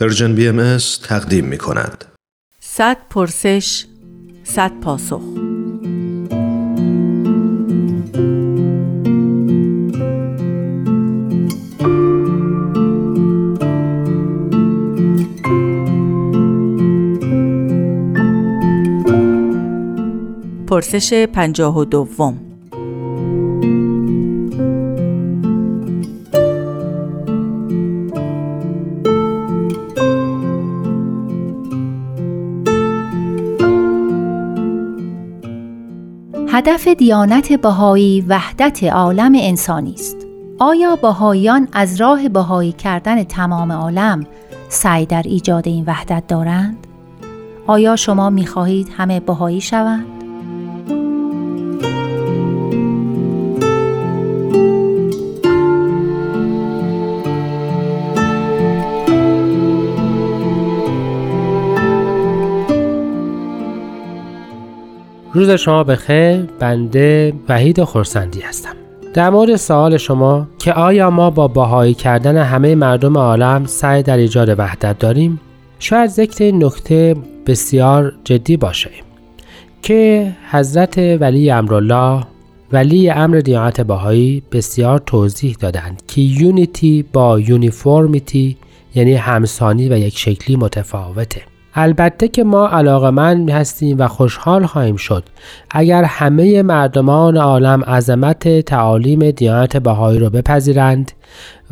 پرژن بی ام تقدیم می کند. صد پرسش صد پاسخ پرسش پنجاه و دوم هدف دیانت بهایی وحدت عالم انسانی است. آیا بهاییان از راه بهایی کردن تمام عالم سعی در ایجاد این وحدت دارند؟ آیا شما می خواهید همه بهایی شوند؟ روز شما بخیر بنده وحید خورسندی هستم. در مورد سوال شما که آیا ما با باهایی کردن همه مردم عالم سعی در ایجاد وحدت داریم شاید ذکر نکته بسیار جدی باشه که حضرت ولی امرالله ولی امر دیانت باهایی بسیار توضیح دادند که یونیتی با یونیفورمیتی یعنی همسانی و یک شکلی متفاوته. البته که ما علاقمند هستیم و خوشحال خواهیم شد. اگر همه مردمان عالم عظمت تعالیم دیانت بهایی رو بپذیرند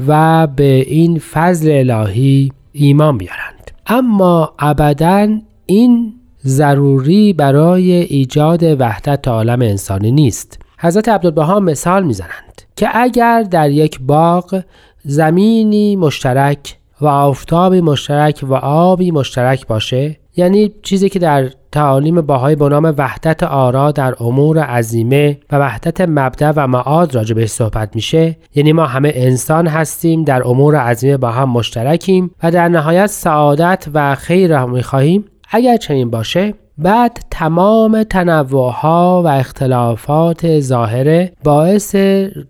و به این فضل الهی ایمان بیارند. اما ابدا این ضروری برای ایجاد وحدت عالم انسانی نیست. حضرت عبدالبها مثال می‌زنند که اگر در یک باغ زمینی مشترک و آفتابی مشترک و آبی مشترک باشه یعنی چیزی که در تعالیم باهای به نام وحدت آرا در امور عظیمه و وحدت مبدع و معاد راجع بهش صحبت میشه یعنی ما همه انسان هستیم در امور عظیمه با هم مشترکیم و در نهایت سعادت و خیر را می‌خواهیم. اگر چنین باشه بعد تمام تنوعها و اختلافات ظاهره باعث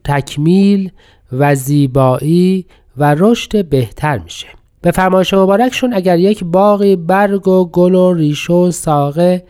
تکمیل و زیبایی و رشد بهتر میشه. به فرمایش مبارکشون اگر یک باقی برگ و گل و ریش و ساقه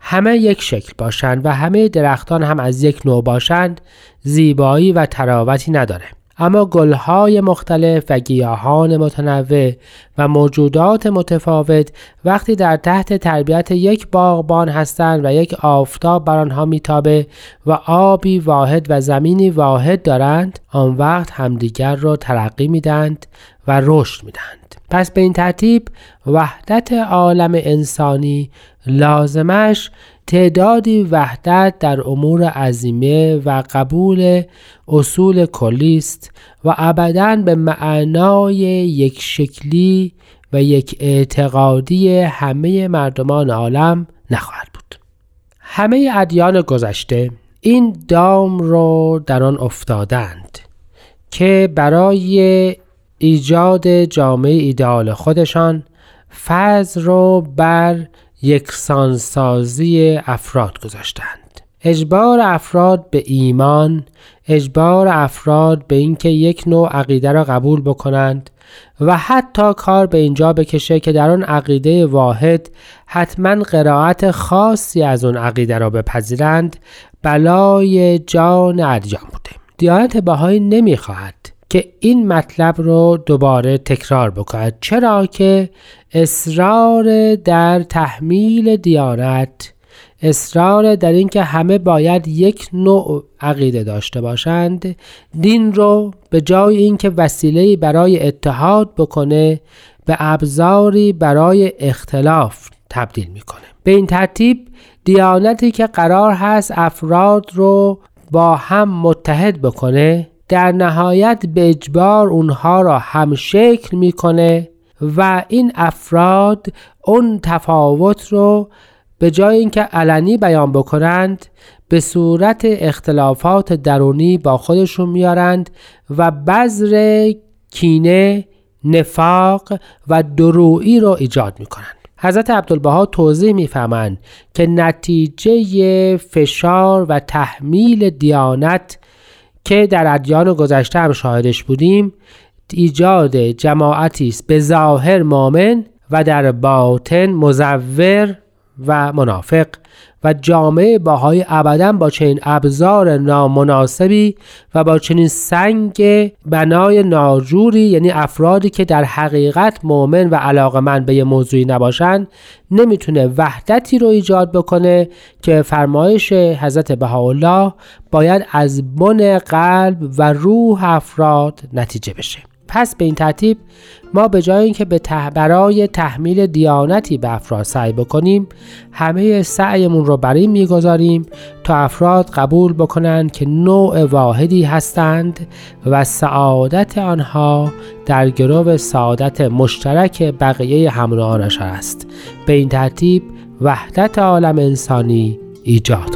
همه یک شکل باشند و همه درختان هم از یک نوع باشند زیبایی و تراوتی نداره. اما گلهای مختلف و گیاهان متنوع و موجودات متفاوت وقتی در تحت تربیت یک باغبان هستند و یک آفتاب بر آنها میتابه و آبی واحد و زمینی واحد دارند آن وقت همدیگر را ترقی میدند و رشد می‌دهند. پس به این ترتیب وحدت عالم انسانی لازمش تعدادی وحدت در امور عظیمه و قبول اصول کلی است و ابدا به معنای یک شکلی و یک اعتقادی همه مردمان عالم نخواهد بود. همه ادیان گذشته این دام رو در آن افتادند که برای ایجاد جامعه ایدئال خودشان فضل رو بر یکسانسازی افراد گذاشتند. اجبار افراد به ایمان اجبار افراد به اینکه یک نوع عقیده را قبول بکنند و حتی کار به اینجا بکشه که در آن عقیده واحد حتما قرائت خاصی از اون عقیده را بپذیرند بلای جان ادیان بوده. دیانت بهایی نمی‌خواهد که این مطلب رو دوباره تکرار بکند. چرا که اصرار در تحمیل دیانت اصرار در اینکه همه باید یک نوع عقیده داشته باشند دین رو به جای اینکه وسیله برای اتحاد بکنه به ابزاری برای اختلاف تبدیل می‌کنه. به این ترتیب دیانتی که قرار هست افراد رو با هم متحد بکنه در نهایت به اجبار اونها را هم شکل می‌کنه و این افراد اون تفاوت رو به جای اینکه علنی بیان بکنند به صورت اختلافات درونی با خودشون میارند و بذر کینه نفاق و درویی رو ایجاد می‌کنند. حضرت عبدالبها توضیح می‌فهمند که نتیجه فشار و تحمیل دیانت که در ادیان گذشته هم شاهدش بودیم ایجاد جماعتی است به ظاهر مؤمن و در باطن مزور و منافق. و جامعه باهای ابدا با چنین ابزار نامناسبی و با چنین سنگ بنای ناجوری یعنی افرادی که در حقیقت مؤمن و علاقمند به یه موضوعی نباشند نمی‌تونه وحدتی رو ایجاد بکنه که فرمایش حضرت بهاءالله باید از بن قلب و روح افراد نتیجه بشه. پس به این ترتیب ما به جای اینکه به برای تحمیل دیانتی به افراد سعی بکنیم همه سعیمون رو بر این می‌گذاریم تا افراد قبول بکنند که نوع واحدی هستند و سعادت آنها در گرو سعادت مشترک بقیه همراهانش است. به این ترتیب وحدت عالم انسانی ایجاد